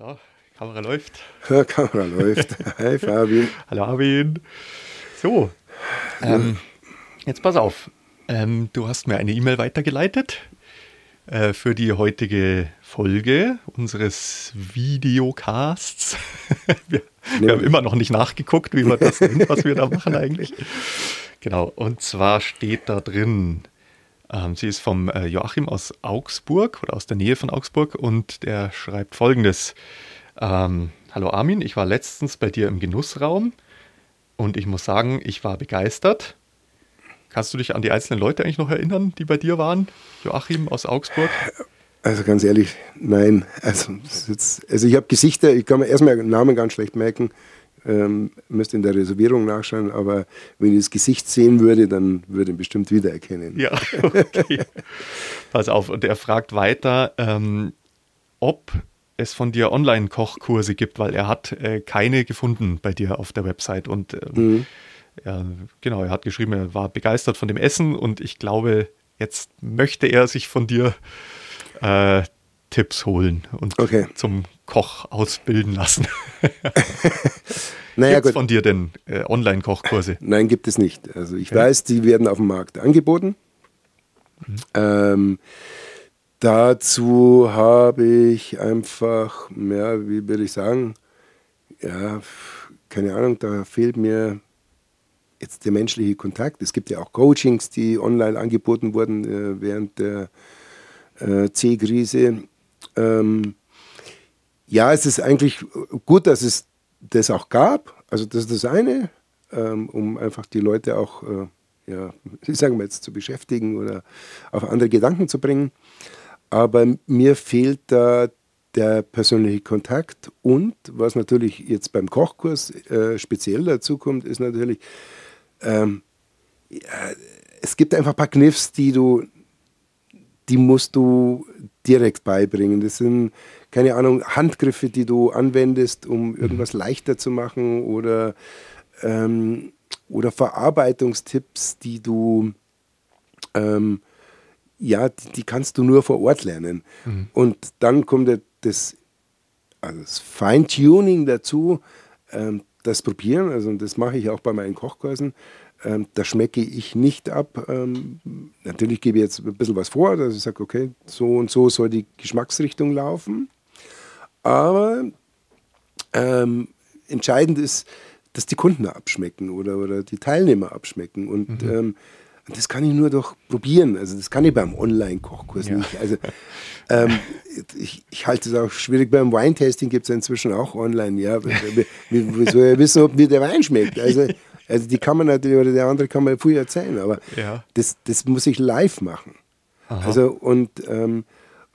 Ja, Kamera läuft. Ja, Kamera läuft. Hi Fabian. Hallo Armin. So, ähm, jetzt pass auf. Ähm, du hast mir eine E-Mail weitergeleitet äh, für die heutige Folge unseres Videocasts. wir, wir haben immer noch nicht nachgeguckt, wie wir das nennt, was wir da machen eigentlich. Genau, und zwar steht da drin, sie ist vom äh, Joachim aus Augsburg oder aus der Nähe von Augsburg und der schreibt folgendes. Ähm, Hallo Armin, ich war letztens bei dir im Genussraum und ich muss sagen, ich war begeistert. Kannst du dich an die einzelnen Leute eigentlich noch erinnern, die bei dir waren? Joachim aus Augsburg? Also ganz ehrlich, nein. Also, also ich habe Gesichter, ich kann mir erstmal Namen ganz schlecht merken. Ähm, müsste in der Reservierung nachschauen, aber wenn ich das Gesicht sehen würde, dann würde ich ihn bestimmt wiedererkennen. Ja, okay. Pass auf, und er fragt weiter, ähm, ob es von dir Online-Kochkurse gibt, weil er hat äh, keine gefunden bei dir auf der Website. Und ähm, mhm. ja, genau, er hat geschrieben, er war begeistert von dem Essen und ich glaube, jetzt möchte er sich von dir äh, Tipps holen und okay. zum Koch ausbilden lassen. naja, Gibt's von dir denn äh, Online-Kochkurse? Nein, gibt es nicht. Also ich okay. weiß, die werden auf dem Markt angeboten. Mhm. Ähm, dazu habe ich einfach, ja, wie würde ich sagen, ja, keine Ahnung, da fehlt mir jetzt der menschliche Kontakt. Es gibt ja auch Coachings, die online angeboten wurden äh, während der äh, C-Krise. Ähm, ja, es ist eigentlich gut, dass es das auch gab. Also das ist das eine, ähm, um einfach die Leute auch, äh, ja, sagen wir jetzt, zu beschäftigen oder auf andere Gedanken zu bringen. Aber mir fehlt da der persönliche Kontakt und was natürlich jetzt beim Kochkurs äh, speziell dazu kommt, ist natürlich, ähm, ja, es gibt einfach ein paar Kniffs, die du die musst du direkt beibringen. Das sind, keine Ahnung, Handgriffe, die du anwendest, um mhm. irgendwas leichter zu machen oder, ähm, oder Verarbeitungstipps, die du, ähm, ja, die, die, kannst du nur vor Ort lernen. Mhm. Und dann kommt das, also das Feintuning dazu, ähm, das Probieren, also das mache ich auch bei meinen Kochkursen. Ähm, da schmecke ich nicht ab. Ähm, natürlich gebe ich jetzt ein bisschen was vor, dass ich sage, okay, so und so soll die Geschmacksrichtung laufen. Aber ähm, entscheidend ist, dass die Kunden abschmecken oder, oder die Teilnehmer abschmecken. Und mhm. Das kann ich nur durch probieren. Also das kann ich beim Online-Kochkurs ja. nicht. Also ähm, ich, ich, halte es auch schwierig. Beim Weintasting gibt es inzwischen auch online. Ja, wie, wie soll ich wissen, ob mir der Wein schmeckt? Also also die kann man natürlich, oder der andere kann man früh erzählen, aber ja. das, das muss ich live machen. Aha. Also und ähm,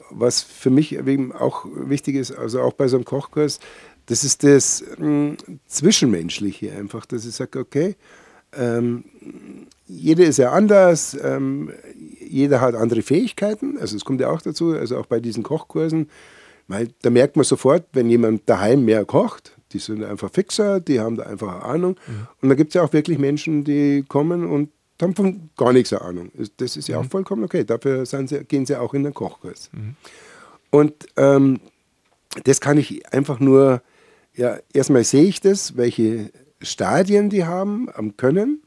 was für mich eben auch wichtig ist, also auch bei so einem Kochkurs, das ist das mh, hm, Zwischenmenschliche einfach, dass ich sage, okay, ähm, jeder ist ja anders, ähm, jeder hat andere Fähigkeiten, also es kommt ja auch dazu, also auch bei diesen Kochkursen, weil da merkt man sofort, wenn jemand daheim mehr kocht, die sind einfach fixer, die haben da einfach eine Ahnung. Mhm. Und da gibt es ja auch wirklich Menschen, die kommen und haben von gar nichts eine Ahnung. Das ist ja mhm. auch vollkommen okay. Dafür sie, gehen sie auch in den Kochkurs. Mhm. Und ähm, das kann ich einfach nur, ja, erstmal sehe ich das, welche Stadien die haben am Können.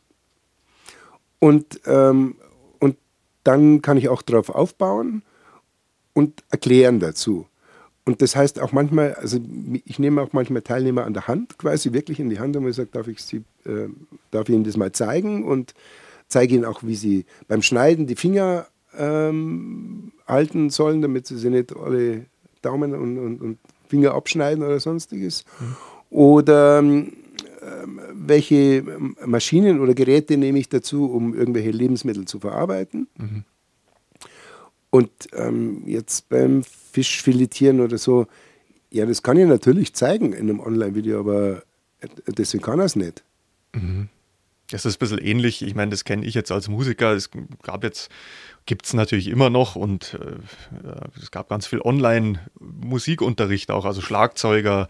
Und, ähm, und dann kann ich auch darauf aufbauen und erklären dazu. Und das heißt auch manchmal, also ich nehme auch manchmal Teilnehmer an der Hand, quasi wirklich in die Hand und ich sage, darf ich, sie, äh, darf ich Ihnen das mal zeigen und zeige Ihnen auch, wie Sie beim Schneiden die Finger ähm, halten sollen, damit Sie sie nicht alle Daumen und, und, und Finger abschneiden oder sonstiges. Mhm. Oder ähm, welche Maschinen oder Geräte nehme ich dazu, um irgendwelche Lebensmittel zu verarbeiten. Mhm. Und ähm, jetzt beim Fischfiletieren oder so, ja, das kann ich natürlich zeigen in einem Online-Video, aber deswegen kann er es nicht. Mhm. Das ist ein bisschen ähnlich. Ich meine, das kenne ich jetzt als Musiker. Es gab jetzt, gibt es natürlich immer noch und äh, es gab ganz viel Online-Musikunterricht auch, also Schlagzeuger,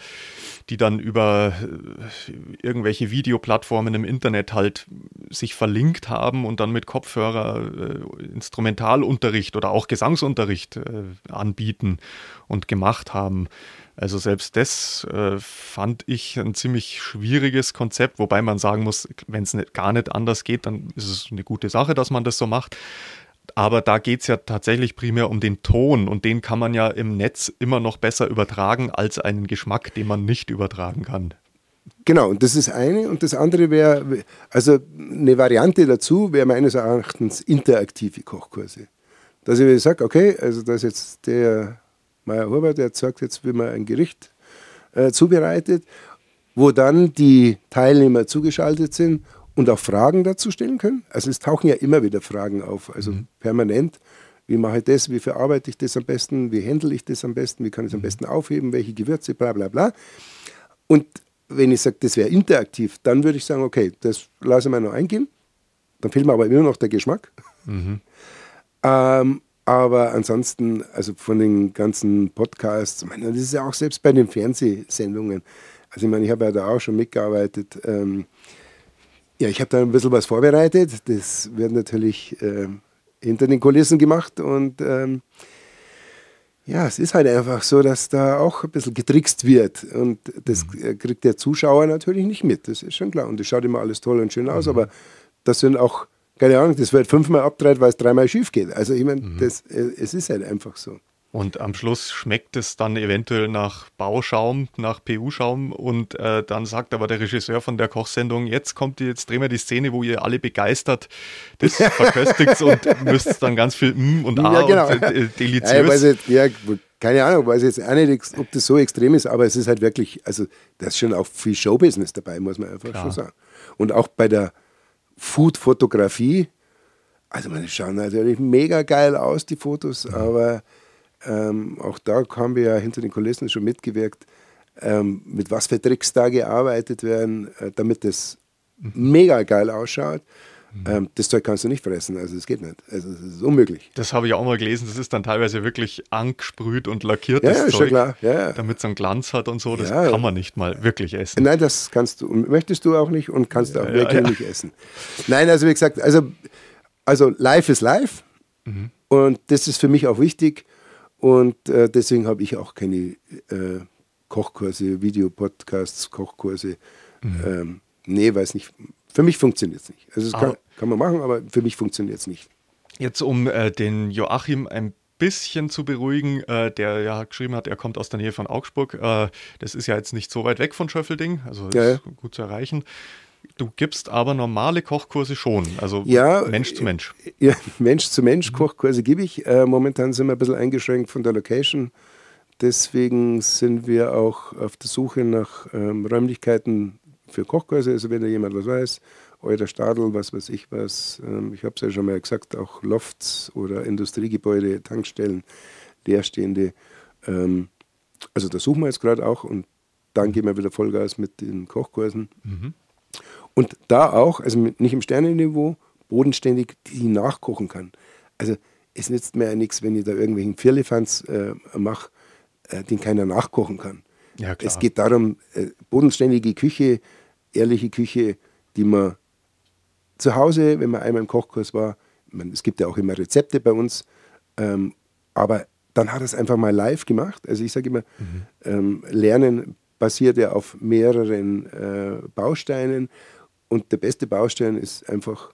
die dann über äh, irgendwelche Videoplattformen im Internet halt sich verlinkt haben und dann mit Kopfhörer äh, Instrumentalunterricht oder auch Gesangsunterricht äh, anbieten und gemacht haben. Also selbst das äh, fand ich ein ziemlich schwieriges Konzept, wobei man sagen muss, wenn es gar nicht anders geht, dann ist es eine gute Sache, dass man das so macht. Aber da geht es ja tatsächlich primär um den Ton und den kann man ja im Netz immer noch besser übertragen als einen Geschmack, den man nicht übertragen kann. Genau, und das ist eine. Und das andere wäre, also eine Variante dazu wäre meines Erachtens interaktive Kochkurse. Dass ich sage, okay, also da ist jetzt der Meier Huber, der sagt jetzt, wie man ein Gericht äh, zubereitet, wo dann die Teilnehmer zugeschaltet sind und auch Fragen dazu stellen können. Also es tauchen ja immer wieder Fragen auf, also mhm. permanent. Wie mache ich das? Wie verarbeite ich das am besten? Wie handle ich das am besten? Wie kann ich es am mhm. besten aufheben? Welche Gewürze? Bla bla bla. Und wenn ich sage, das wäre interaktiv, dann würde ich sagen, okay, das lasse ich mal noch eingehen. Dann fehlt mir aber immer noch der Geschmack. Mhm. Ähm, aber ansonsten, also von den ganzen Podcasts, ich meine, das ist ja auch selbst bei den Fernsehsendungen. Also ich meine, ich habe ja da auch schon mitgearbeitet. Ähm, ja, ich habe da ein bisschen was vorbereitet. Das wird natürlich äh, hinter den Kulissen gemacht und ähm, ja, es ist halt einfach so, dass da auch ein bisschen getrickst wird. Und das mhm. kriegt der Zuschauer natürlich nicht mit. Das ist schon klar. Und das schaut immer alles toll und schön aus, mhm. aber das sind auch keine Ahnung, das wird fünfmal abgedreht, weil es dreimal schief geht. Also ich meine, mhm. das, äh, es ist halt einfach so. Und am Schluss schmeckt es dann eventuell nach Bauschaum, nach PU-Schaum und äh, dann sagt aber der Regisseur von der Kochsendung, jetzt kommt jetzt drehen wir die Szene, wo ihr alle begeistert das verköstigt und müsst dann ganz viel mm und ah ja, genau. und äh, deliziös. Ja, jetzt, ja, keine Ahnung, weiß jetzt auch nicht, ob das so extrem ist, aber es ist halt wirklich, also da ist schon auch viel Showbusiness dabei, muss man einfach Klar. schon sagen. Und auch bei der Food-Fotografie. Also, man schauen natürlich mega geil aus, die Fotos, mhm. aber ähm, auch da haben wir ja hinter den Kulissen schon mitgewirkt, ähm, mit was für Tricks da gearbeitet werden, äh, damit das mhm. mega geil ausschaut. Mhm. Das Zeug kannst du nicht fressen, also es geht nicht. Also es ist unmöglich. Das habe ich auch mal gelesen, das ist dann teilweise wirklich angesprüht und lackiert, ja, ja, Zeug, klar. Ja, damit es einen Glanz hat und so. Das ja. kann man nicht mal wirklich essen. Nein, das kannst du, möchtest du auch nicht und kannst du auch wirklich nicht essen. Nein, also wie gesagt, also, also live ist live mhm. und das ist für mich auch wichtig und äh, deswegen habe ich auch keine äh, Kochkurse, Videopodcasts, Kochkurse. Mhm. Ähm, nee, weiß nicht, für mich funktioniert es nicht. Also das kann, kann, man machen, aber für mich funktioniert es nicht. Jetzt um äh, den Joachim ein bisschen zu beruhigen, äh, der ja geschrieben hat, er kommt aus der Nähe von Augsburg. Äh, das ist ja jetzt nicht so weit weg von Schöffelding, also ist ja, ja. gut zu erreichen. Du gibst aber normale Kochkurse schon, also ja, Mensch zu Mensch. Ja, Mensch zu Mensch Kochkurse gebe ich. Äh, momentan sind wir ein bisschen eingeschränkt von der Location. Deswegen sind wir auch auf der Suche nach ähm, Räumlichkeiten für Kochkurse, also wenn da jemand was weiß, euer Stadel, was weiß ich was, ähm, ich habe es ja schon mal gesagt, auch Lofts oder Industriegebäude, Tankstellen, leerstehende. Ähm, also da suchen wir jetzt gerade auch und dann gehen wir wieder Vollgas mit den Kochkursen. Mhm. Und da auch, also nicht im Sternenniveau, bodenständig, die nachkochen kann. Also es nützt mir ja nichts, wenn ich da irgendwelchen Firlefanz äh, mache, äh, den keiner nachkochen kann. Ja, es geht darum, äh, bodenständige Küche, ehrliche Küche, die man zu Hause, wenn man einmal im Kochkurs war, man, es gibt ja auch immer Rezepte bei uns, ähm, aber dann hat er es einfach mal live gemacht. Also ich sage immer, mhm. ähm, Lernen basiert ja auf mehreren äh, Bausteinen und der beste Baustein ist einfach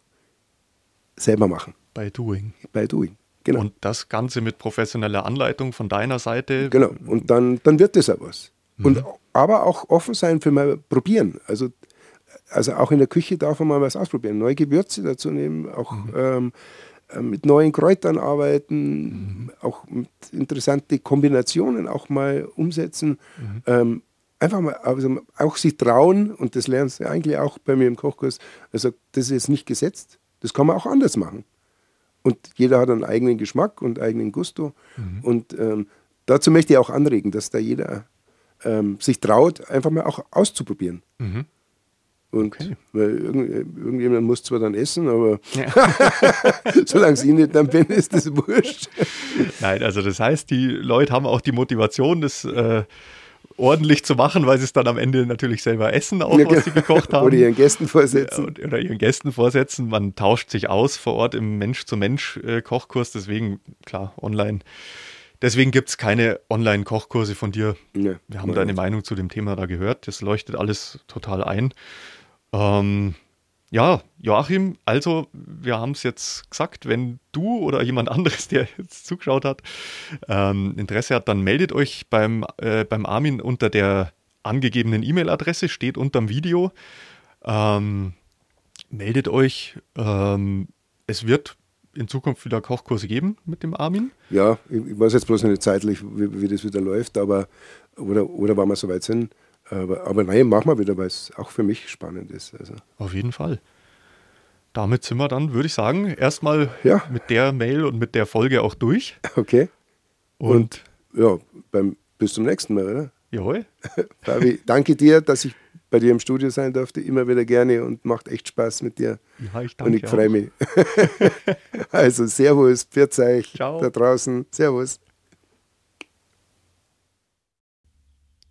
selber machen. By doing. By doing. Genau. Und das Ganze mit professioneller Anleitung von deiner Seite. Genau, und dann, dann wird das ja was. Mhm. Und, aber auch offen sein für mal probieren. Also, also auch in der Küche darf man mal was ausprobieren. Neue Gewürze dazu nehmen, auch mhm. ähm, äh, mit neuen Kräutern arbeiten, mhm. auch mit interessanten Kombinationen auch mal umsetzen. Mhm. Ähm, einfach mal, also auch sich trauen, und das lernst du eigentlich auch bei mir im Kochkurs, also das ist jetzt nicht gesetzt, das kann man auch anders machen. Und jeder hat einen eigenen Geschmack und eigenen Gusto. Mhm. Und ähm, dazu möchte ich auch anregen, dass da jeder ähm, sich traut, einfach mal auch auszuprobieren. Mhm. Und okay. irgend, irgendjemand muss zwar dann essen, aber ja. solange ich nicht dann bin, ist das wurscht. Nein, also das heißt, die Leute haben auch die Motivation, das äh, ordentlich zu machen, weil sie es dann am Ende natürlich selber essen, auch ja, was sie genau. gekocht haben. Oder ihren Gästen vorsetzen. Oder ihren Gästen vorsetzen. Man tauscht sich aus vor Ort im Mensch-zu-Mensch-Kochkurs, deswegen klar, online Deswegen gibt es keine Online-Kochkurse von dir. Nee, Wir haben deine Meinung zu dem Thema da gehört. Das leuchtet alles total ein. Ähm, ja, Joachim, also wir haben es jetzt gesagt, wenn du oder jemand anderes, der jetzt zugeschaut hat, ähm, Interesse hat, dann meldet euch beim, äh, beim Armin unter der angegebenen E-Mail-Adresse, steht unterm Video. Ähm, meldet euch. Ähm, es wird in Zukunft wieder Kochkurse geben mit dem Armin. Ja, ich, weiß jetzt bloß nicht zeitlich, wie, wie das wieder läuft, aber oder, oder wann wir soweit sind. Aber, aber nein, machen wir wieder, weil es auch für mich spannend ist. Also. Auf jeden Fall. Damit sind wir dann, würde ich sagen, erstmal Ja. mit der Mail und mit der Folge auch durch. Okay. Und, Ja, beim, bis zum nächsten Mal, oder? jawohl, Fabi, danke dir, dass ich bei dir im Studio sein durfte. Immer wieder gerne und macht echt Spaß mit dir. ja, ich und ich danke freue mich. also, Servus, pfiat euch Ciao. da draußen. Servus.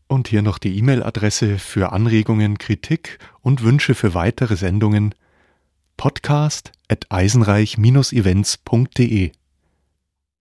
Und hier noch die E-Mail-Adresse für Anregungen, Kritik und Wünsche für weitere Sendungen podcast at eisenreich-events.de